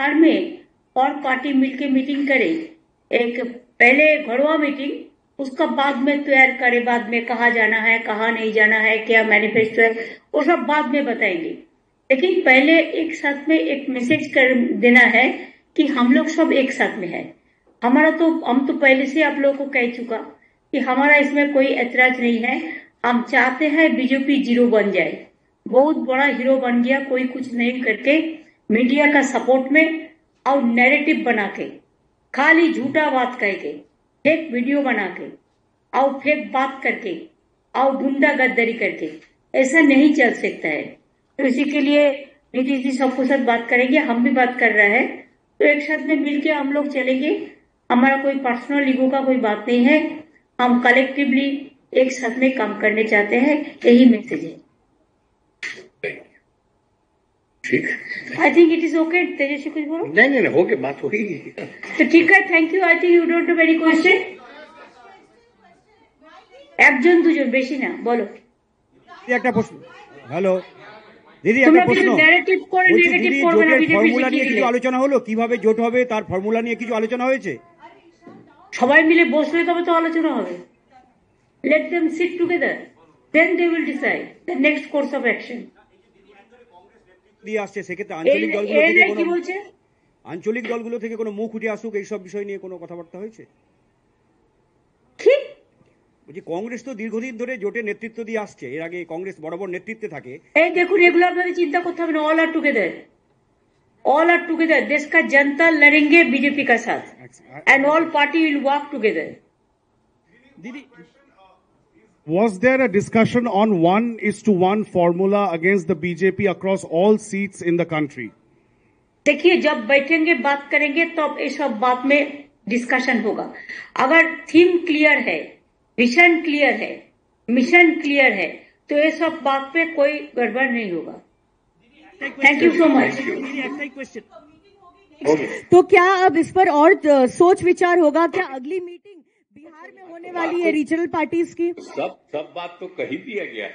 बिहार में और पार्टी मिलके मीटिंग करे। एक पहले घरवा मीटिंग उसका बाद में तैयार करे, बाद में कहा जाना है, कहा नहीं जाना है, क्या मैनिफेस्टो है, वो सब बाद में बताएँगे। लेकिन पहले एक साथ में एक मैसेज कर देना है कि हम लोग सब एक साथ में है। हमारा तो हम तो पहले से आप लोगों को कह चुका कि हमारा इसमें कोई ऐतराज नहीं है। हम चाहते हैं बीजेपी ज़ीरो बन जाए। बहुत बड़ा हीरो बन गया, कोई कुछ नहीं करके। मीडिया का सपोर्ट में और नैरेटिव बना के, खाली झूठा बात कह के फेक वीडियो बना के, और फेक बात करके, और गुंडा गद्दारी करके, ऐसा नहीं चल सकता है। तो इसी के लिए नीतीश जी सबको साथ बात करेंगे, हम भी बात कर रहे हैं। तो एक साथ में मिलके हम लोग चलेंगे। हमारा कोई पर्सनल ईगो का कोई बात नहीं है। हम कलेक्टिवली एक साथ में काम करने चाहते हैं। यही मैसेज है। ठीक I think it is okay Tejasvi कुछ बोलो नहीं नहीं नहीं, हो गई बात होगी তো ঠিক আছে thank you I think you don't have any question একজন দুজন বেশি না বলো দিদি, একটা প্রশ্ন হ্যালো দিদি তোমরা একটা কিছু প্রশ্ন narrative করে বলছি negative দিদি করবে না, জোটের BJP ফর্মুলা নিয়ে শিখিয়ে কিছু দিলে। আলোচনা হলো কিভাবে জোট হবে তার ফর্মুলা নিয়ে কিছু আলোচনা হয়েছে সবাই মিলে বসলে তবে তো আলোচনা হবে let them sit together then they will decide the next course of action দিয়ে আসছে সেক্ষেত্রে আঞ্চলিক দলগুলো থেকে কোনো আঞ্চলিক দলগুলো থেকে কোনো মুখ উঠে আসুক এইসব বিষয় নিয়ে কোনো কথাবার্তা হয়েছে? বলছি কংগ্রেস তো দীর্ঘদিন ধরে জোটে নেতৃত্ব দিয়ে আসছে। এর আগে কংগ্রেস বড় বড় নেতৃত্বে থাকে। এই দেখুন এগুলো আপনাদের চিন্তা করতে হবে না all are together all are together দেশ কা জনতা লড়েঙ্গে বিজেপি কা সাথ। And all party will work together দিদি Was there a discussion on one is to one formula against the BJP across all seats in the country? देखिए जब बैठेंगे बात करेंगे तो इस सब बात में डिस्कशन होगा। अगर थीम क्लियर है विजन क्लियर है मिशन क्लियर है तो ये सब बात पे कोई गड़बड़ नहीं होगा। Thank you so much question तो क्या अब इस पर और सोच विचार होगा क्या अगली मीटिंग बिहार में होने वाली है रीजनल पार्टीज़ की। सब सब बात तो कही दिया गया